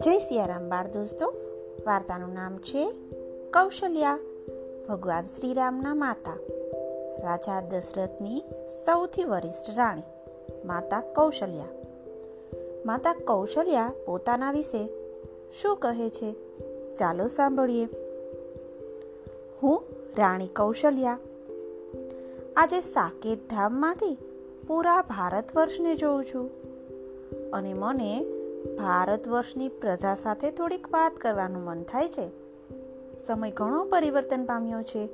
જય સિયારામ બાળ દોસ્તો, વાર્તાનું નામ છે કૌશલ્યા. ભગવાન શ્રીરામના માતા. રાજા દશરથની સૌથી વરિષ્ઠ રાણી, માતા કૌશલ્યા. માતા કૌશલ્યા પોતાના વિશે શું કહે છે? ચાલો સાંભળીએ. હું રાણી કૌશલ્યા. આજે સાકેત ધામમાંથી પૂરા ભારત વર્ષને જોઉં છું. અને મને ભારત વર્ષની પ્રજા સાથે થોડીક વાત કરવાનું મન થાય છે. સમય ઘણો પરિવર્તન પામ્યો છે.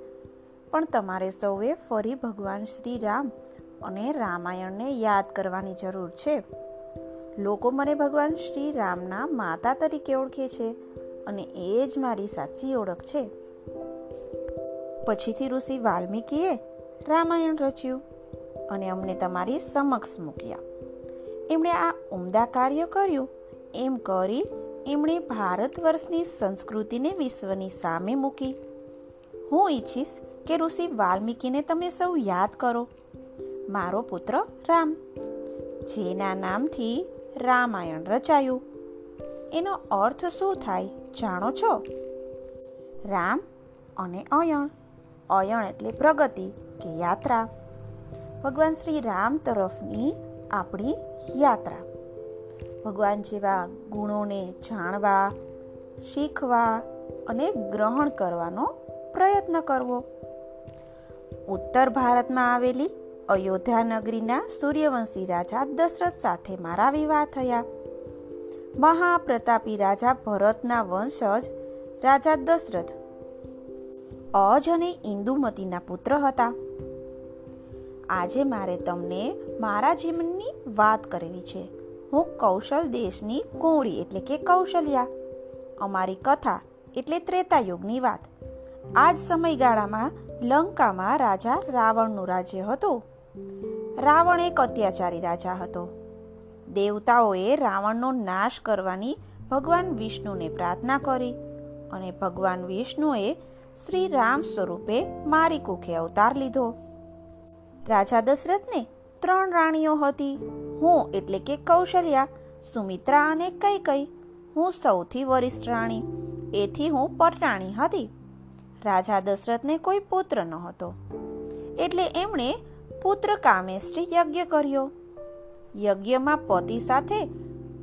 પણ તમારે સૌએ ફરી ભગવાન શ્રી રામ અને રામાયણને યાદ કરવાની જરૂર છે. લોકો મને ભગવાન શ્રી રામના માતા તરીકે ઓળખે છે અને એ જ મારી સાચી ઓળખ છે. પછીથી ઋષિ વાલ્મીકીએ રામાયણ રચ્યું. અને અમને તમારી સમક્ષ મૂક્યા. એમણે આ ઉમદા કાર્ય કર્યું. એમ કરી એમણે ભારત વર્ષની સંસ્કૃતિને વિશ્વની સામે મૂકી. હું ઈચ્છીશ કે ઋષિ વાલ્મીકીને તમે સૌ યાદ કરો. મારો પુત્ર રામ, જેના નામથી રામાયણ રચાયું. એનો અર્થ શું થાય જાણો છો? રામ અને અયણ. અયણ એટલે પ્રગતિ કે યાત્રા. ભગવાન શ્રી રામ તરફની આપણી યાત્રા. ભગવાન જેવા ગુણોને જાણવા, શીખવા અને ગ્રહણ કરવાનો પ્રયત્ન કરવો. ઉત્તર ભારતમાં આવેલી અયોધ્યા નગરીના સૂર્યવંશી રાજા દશરથ સાથે મારા વિવાહ થયા. મહાપ્રતાપી રાજા ભરતના વંશજ રાજા દશરથ, અજ અને ઇન્દુમતીના પુત્ર હતા. આજે મારે તમને મારા જીવનની વાત કરવી છે. હું કૌશલ દેશની કોળી એટલે કે કૌશલ્યા. અમારી કથા એટલે ત્રેતાયુગની વાત. આ જ સમયગાળામાં લંકામાં રાજા રાવણનું રાજ્ય હતું. રાવણ એક અત્યાચારી રાજા હતો. દેવતાઓએ રાવણનો નાશ કરવાની ભગવાન વિષ્ણુને પ્રાર્થના કરી અને ભગવાન વિષ્ણુએ શ્રી રામ સ્વરૂપે મારી કુખે અવતાર લીધો. રાજા દશરથને ત્રણ રાણીઓ હતી. હું એટલે કે કૌશલ્યા, સુમિત્રા અને કઈ કઈ હું સૌથી વરિષ્ઠ રાણી. એથી હું પરરાણી હતી. રાજા દશરથને કોઈ પુત્ર ન હતો એટલે એમણે પુત્ર કામેષ્ઠી યજ્ઞ કર્યો. યજ્ઞમાં પતિ સાથે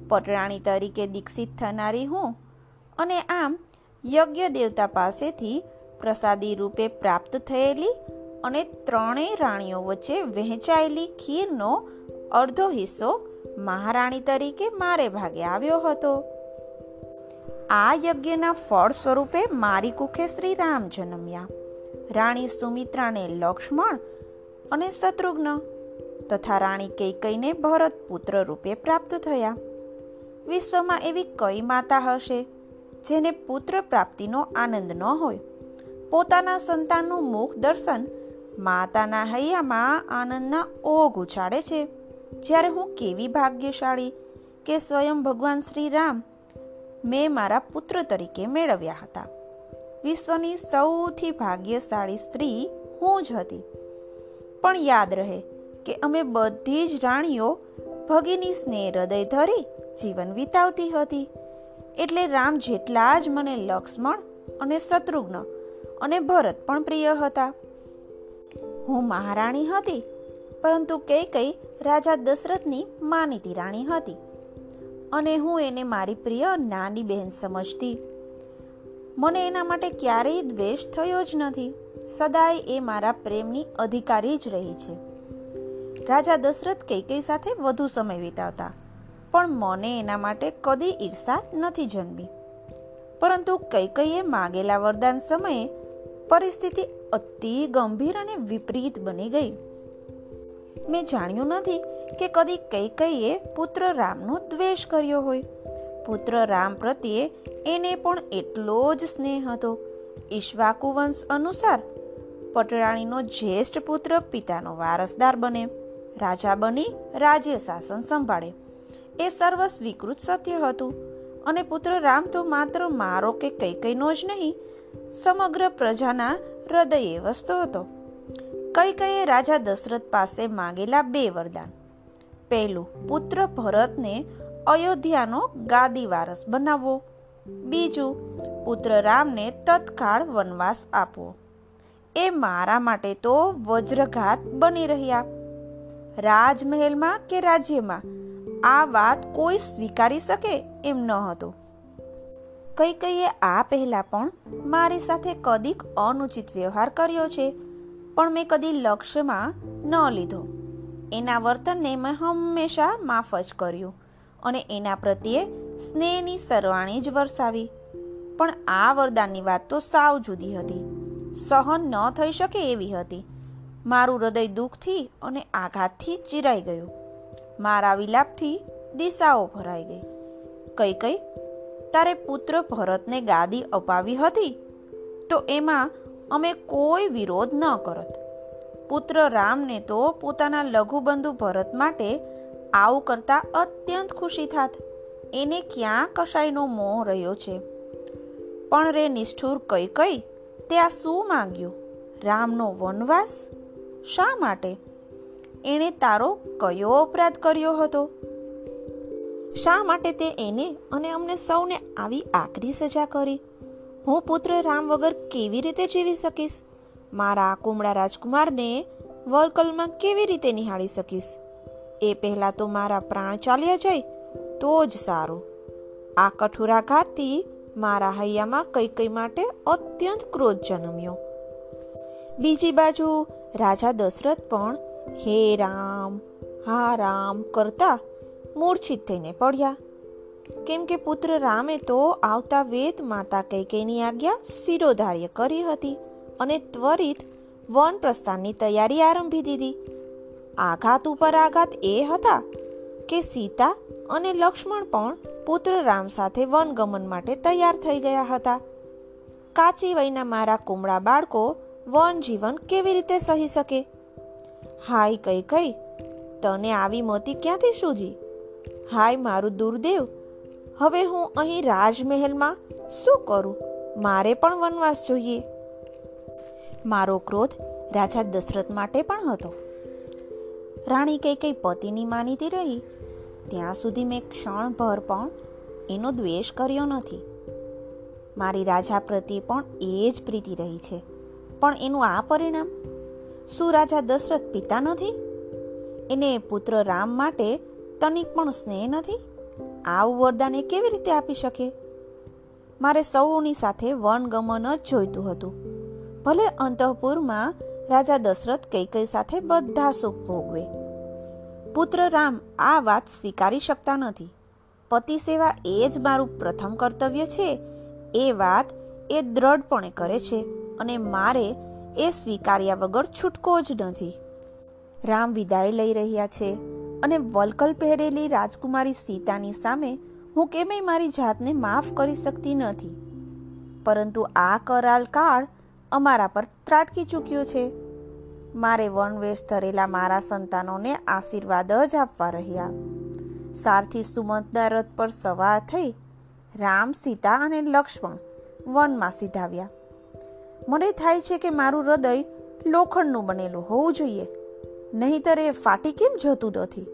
પટરાણી તરીકે દીક્ષિત થનારી હું અને આમ યજ્ઞ દેવતા પાસેથી પ્રસાદી રૂપે પ્રાપ્ત થયેલી અને ત્રણેય રાણીઓ વચ્ચે વહેંચાયેલી ખીરનો અડધો હિસ્સો મહારાણી તરીકે મારે ભાગે આવ્યો હતો. આ યજ્ઞના ફળ સ્વરૂપે મારી કુખે શ્રી રામ જન્મ્યા. રાણી સુમિત્રાને લક્ષ્મણ અને શત્રુઘ્ન તથા રાણી કૈકઈને ભરત પુત્ર રૂપે પ્રાપ્ત થયા. વિશ્વમાં એવી કઈ માતા હશે જેને પુત્ર પ્રાપ્તિનો આનંદ ન હોય? પોતાના સંતાનનું મુખ દર્શન માતાના હૈયામાં આનંદના ઓઘ ઉછાળે છે. જ્યારે હું કેવી ભાગ્યશાળી કે સ્વયં ભગવાન શ્રી રામ મેં મારા પુત્ર તરીકે મેળવ્યા હતા. વિશ્વની સૌથી ભાગ્યશાળી સ્ત્રી હું જ હતી. પણ યાદ રહે કે અમે બધી જ રાણીઓ ભગીની સ્નેહ હૃદય ધરી જીવન વિતાવતી હતી. એટલે રામ જેટલા જ મને લક્ષ્મણ અને શત્રુઘ્ન અને ભરત પણ પ્રિય હતા. હું મહારાણી હતી, પરંતુ કઈ કઈ રાજા દશરથની માનીતી રાણી હતી. અને હું એને મારી પ્રિય નાની બહેન સમજતી. મને એના માટે ક્યારેય દ્વેષ થયો જ નથી. સદાય એ મારા પ્રેમની અધિકારી જ રહી છે. રાજા દશરથ કઈ કઈ સાથે વધુ સમય વિતાવતા, પણ મને એના માટે કદી ઈર્ષા નથી જન્મી. પરંતુ કૈકઈએ માગેલા વરદાન સમયે પરિસ્થિતિ અતિ ગંભીર અને વિપરીત બની ગઈ. મેં જાણ્યું નથી કે કદી કઈ કઈએ પુત્ર રામનો દ્વેષ કર્યો હોય. પુત્ર રામ પ્રત્યે એને પણ એટલો જ સ્નેહ હતો. ઈશ્વાકુવંશ અનુસાર પટરાણીનો જ્યેષ્ઠ પુત્ર પિતાનો વારસદાર બને. રાજા બની રાજ્ય શાસન સંભાળે. એ સર્વ સ્વીકૃત સત્ય હતું. અને પુત્ર રામ તો માત્ર મારો કે કઈ કઈનો જ નહીં સમગ્ર પ્રજાના હૃદયે વસ્તુ હતો. કઈ કઈ રાજા દશરથ પાસે માંગેલા બે વરદાન. પહેલું, પુત્ર ભરતને અયોધ્યાનો ગાદી વારસ બનાવવો. બીજું, પુત્ર રામને તત્કાળ વનવાસ આપવો. એ મારા માટે તો વજ્રઘાત બની રહ્યા. રાજમહેલમાં કે રાજ્યમાં? આ વાત કોઈ સ્વીકારી શકે એમ ન હતું. કઈ કઈએ આ પહેલા પણ મારી સાથે કદીક અનુચિત વ્યવહાર કર્યો છે, પણ મેં કદી લક્ષ્યમાં ન લીધો. એના વર્તનને મેં હંમેશા માફ જ કર્યું અને એના પ્રત્યે સ્નેહની સરવાણી જ વરસાવી. પણ આ વરદાનની વાત તો સાવ જુદી હતી. સહન ન થઈ શકે એવી હતી. મારું હૃદય દુઃખથી અને આઘાતથી ચિરાઈ ગયું. મારા વિલાપથી દિશાઓ ભરાઈ ગઈ. કઈ કઈ તારે પુત્ર ભરતને ગાદી અપાવી હતી? તો એમાં અમે કોઈ વિરોધ ન કરત. પુત્ર રામને તો પોતાના લઘુબંધુ ભરત માટે આવું કરતા અત્યંત ખુશી થાત. એને ક્યાં કશાયનો મોહ રહ્યો છે? પણ રે નિષ્ઠુર કઈ કઈ, તે આ શું માંગ્યું? રામનો વનવાસ? શા માટે? એણે તારો કયો અપરાધ કર્યો હતો? શા માટે તે એને અને અમને સૌને આવી આકરી સજા કરી? હું પુત્ર રામ વગર કેવી રીતે જીવી શકીશ? મારા કુમળા રાજકુમારને વર્કલમાં કેવી રીતે નિહાળી શકીશ? એ પહેલાં તો મારા પ્રાણ ચાલ્યા જાય, તો જ સારું. આ કઠોરાઘાતથી મારા હૈયામાં કઈ કઈ માટે અત્યંત ક્રોધ જન્મ્યો. બીજી બાજુ રાજા દશરથ પણ હે રામ, હા રામ કરતા મૂર્છિત થઈને પડ્યા. કેમ કે પુત્ર રામે તો આવતા વેદ માતા કૈકેયની આજ્ઞા શિરોધાર્ય કરી હતી અને ત્વરિત વન પ્રસ્થાનની તૈયારી આરંભી દીધી. આઘાત ઉપર આઘાત એ હતા કે સીતા અને લક્ષ્મણ પણ પુત્ર રામ સાથે વનગમન માટે તૈયાર થઈ ગયા હતા. કાચી વયના મારા કુમળા બાળકો વન જીવન કેવી રીતે સહી શકે? હાય કઈ કઈ, તને આવી મતી ક્યાંથી સૂજી? હાય મારું દુર્દેવ, હવે હું અહીં રાજમહેલમાં શું કરું? મારે પણ વનવાસ જોઈએ. મારો ક્રોધ રાજા દશરથ માટે પણ હતો. રાણી કઈ કઈ પતિની માનીતી રહી, ત્યાં સુધી મેં ક્ષણભર પણ એનો દ્વેષ કર્યો નથી. મારી રાજા પ્રત્યે પણ એ જ પ્રીતિ રહી છે. પણ એનું આ પરિણામ? શું રાજા દશરથ પિતા નથી? એને પુત્ર રામ માટે તનિક પણ સ્નેહ નથી? આવું વરદાન એ કેવી રીતે આપી શકે? મારે સૌની સાથે વનગમન જ જોઈતું હતું. ભલે અંતઃપુરમાં રાજા દશરથ કઈ કઈ સાથે બધા સુખ ભોગવે. પુત્ર રામ આ વાત સ્વીકારી શકતા નથી. પતિ સેવા એ જ મારું પ્રથમ કર્તવ્ય છે. એ વાત એ દ્રઢપણે કરે છે અને મારે એ સ્વીકાર્યા વગર છૂટકો જ નથી. રામ વિદાય લઈ રહ્યા છે. અને વલકલ પહેરેલી રાજકુમારી સીતાની સામે હું કેમેય મારી જાતને માફ કરી શકતી નથી. પરંતુ આ કરાલ કાળ અમારા પર ત્રાટકી ચૂક્યો છે. મારે વનવેશ ધરેલા મારા સંતાનોને આશીર્વાદ જ આપવા રહ્યા. સારથી સુમંતના રથ પર સવાર થઈ રામ, સીતા અને લક્ષ્મણ વનમાં સીધાવ્યા. મને થાય છે કે મારું હૃદય લોખંડનું બનેલું હોવું જોઈએ. નહીતર એ ફાટી કેમ જતું નથી?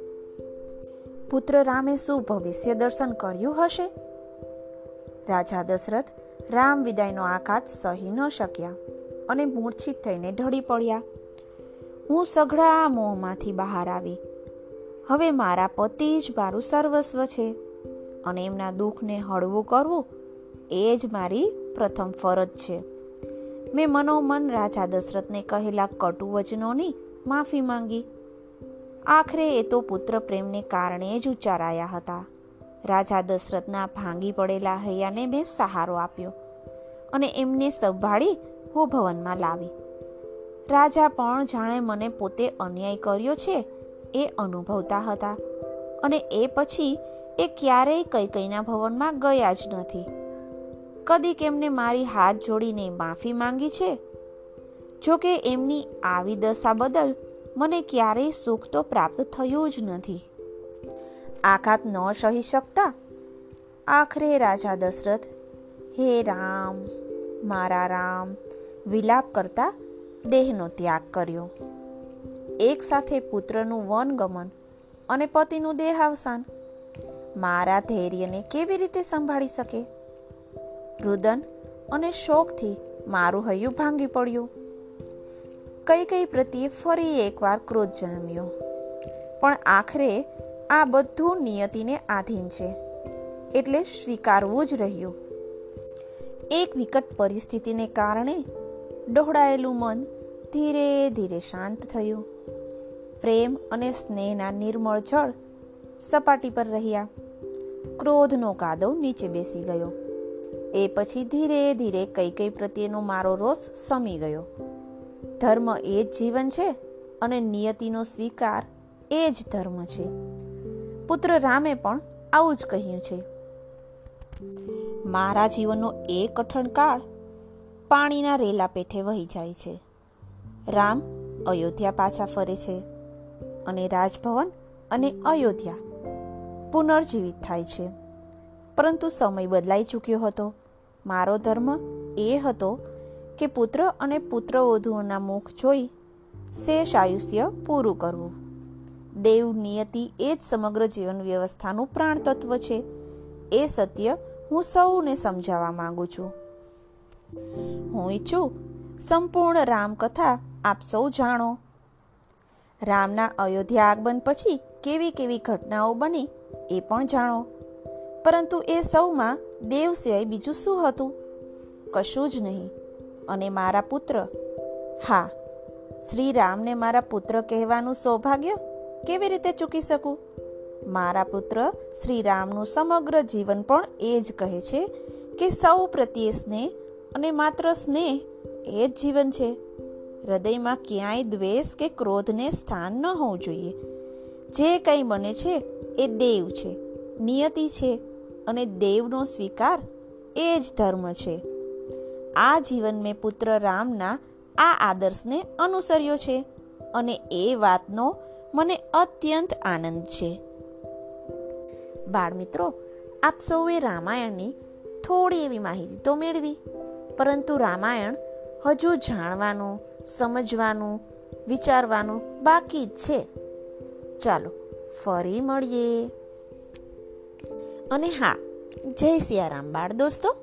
પુત્ર રામે શું ભવિષ્ય દર્શન કર્યું હશે? રાજા દશરથ રામ વિદાયનો આઘાત સહી ન શક્યા અને મૂર્છિત થઈને ઢળી પડ્યા. હું સઘળા મોહમાંથી બહાર આવી. હવે મારા પતિ જ મારું સર્વસ્વ છે અને એમના દુઃખને હળવું કરવું એ જ મારી પ્રથમ ફરજ છે. મેં મનોમન રાજા દશરથને કહેલા કટુ વચનોની માફી માંગી. આખરે એ તો પુત્ર પ્રેમને કારણે જ ઉચ્ચારાયા હતા. રાજા દશરથના ભાંગી પડેલા હૈયાને મેં સહારો આપ્યો અને એમને સંભાળી હું ભવનમાં લાવી. રાજા પણ જાણે મને પોતે અન્યાય કર્યો છે એ અનુભવતા હતા અને એ પછી એ ક્યારેય કઈ કઈના ભવનમાં ગયા જ નથી. કદીક એમને મારી હાથ જોડીને માફી માંગી છે? જો કે એમની આવી દશા બદલ મને ક્યારેય સુખ તો પ્રાપ્ત થયું જ નથી. આઘાત ન સહી શકતા? આખરે રાજા દશરથ, હે રામ, મારા રામ, વિલાપ કરતા દેહનો ત્યાગ કર્યો. એક સાથે પુત્રનું વનગમન અને પતિનું દેહાવસાન. મારા ધૈર્યને કેવી રીતે સંભાળી શકે? રુદન અને શોકથી મારું હૈયું ભાંગી પડ્યું. કઈ કઈ પ્રત્યે ફરી એકવાર ક્રોધ જન્મ્યો? પણ આખરે આ બધું નિયતિને આધીન છે. એટલે સ્વીકારવું જ રહ્યું. એક વિકટ પરિસ્થિતિને કારણે ડહોળાયેલું મન ધીરે ધીરે શાંત થયું. પ્રેમ અને સ્નેહના નિર્મળ જળ સપાટી પર રહ્યા. ક્રોધનો કાદવ નીચે બેસી ગયો. એ પછી ધીરે ધીરે કઈ કઈ પ્રત્યેનો મારો રોષ સમી ગયો. ધર્મ એ જ જીવન છે અને નિયતિનો સ્વીકાર એ જ ધર્મ છે. પુત્ર રામે પણ આવું જ કહ્યું છે. મારા જીવનનો એ કઠણ કાળ પાણીના રેલા પેઠે વહી જાય છે. રામ અયોધ્યા પાછા ફરે છે અને રાજભવન અને અયોધ્યા પુનર્જીવિત થાય છે. પરંતુ સમય બદલાઈ ચૂક્યો હતો. મારો ધર્મ એ હતો કે પુત્ર અને પુત્રવધુઓના મુખ જોઈ શેષ આયુષ્ય પૂરું કરવું. દેવ નિયતિ એ જ સમગ્ર જીવન વ્યવસ્થાનું પ્રાણ તત્વ છે. એ સત્ય હું સૌને સમજાવવા માંગુ છું. હું ઈચ્છું સંપૂર્ણ રામકથા આપ સૌ જાણો. રામના અયોધ્યા આગમન પછી કેવી કેવી ઘટનાઓ બની એ પણ જાણો. પરંતુ એ સૌમાં દેવ સિવાય બીજું શું હતું? કશું જ નહીં. અને મારા પુત્ર? હા. શ્રી રામને મારા પુત્ર કહેવાનું સૌભાગ્ય કેવી રીતે ચૂકી શકું? મારા પુત્ર શ્રી રામનું સમગ્ર જીવન પણ એ જ કહે છે કે સૌ પ્રત્યે સ્નેહ અને માત્ર સ્નેહ એ જ જીવન છે. હૃદયમાં ક્યાંય દ્વેષ કે ક્રોધને સ્થાન ન હોવું જોઈએ. જે કંઈ બને છે એ દેવ છે, નિયતિ છે અને દેવનો સ્વીકાર એ જ ધર્મ છે. આ જીવન મેં પુત્ર રામના આ આદર્શને અનુસર્યો છે અને એ વાતનો મને અત્યંત આનંદ છે. બાળમિત્રો, આપ સૌએ રામાયણની થોડી એવી માહિતી તો મેળવી, પરંતુ રામાયણ હજુ જાણવાનું, સમજવાનું, વિચારવાનું બાકી જ છે. ચાલો, ફરી મળીએ. અને હા, જય સિયારામ બાળ દોસ્તો.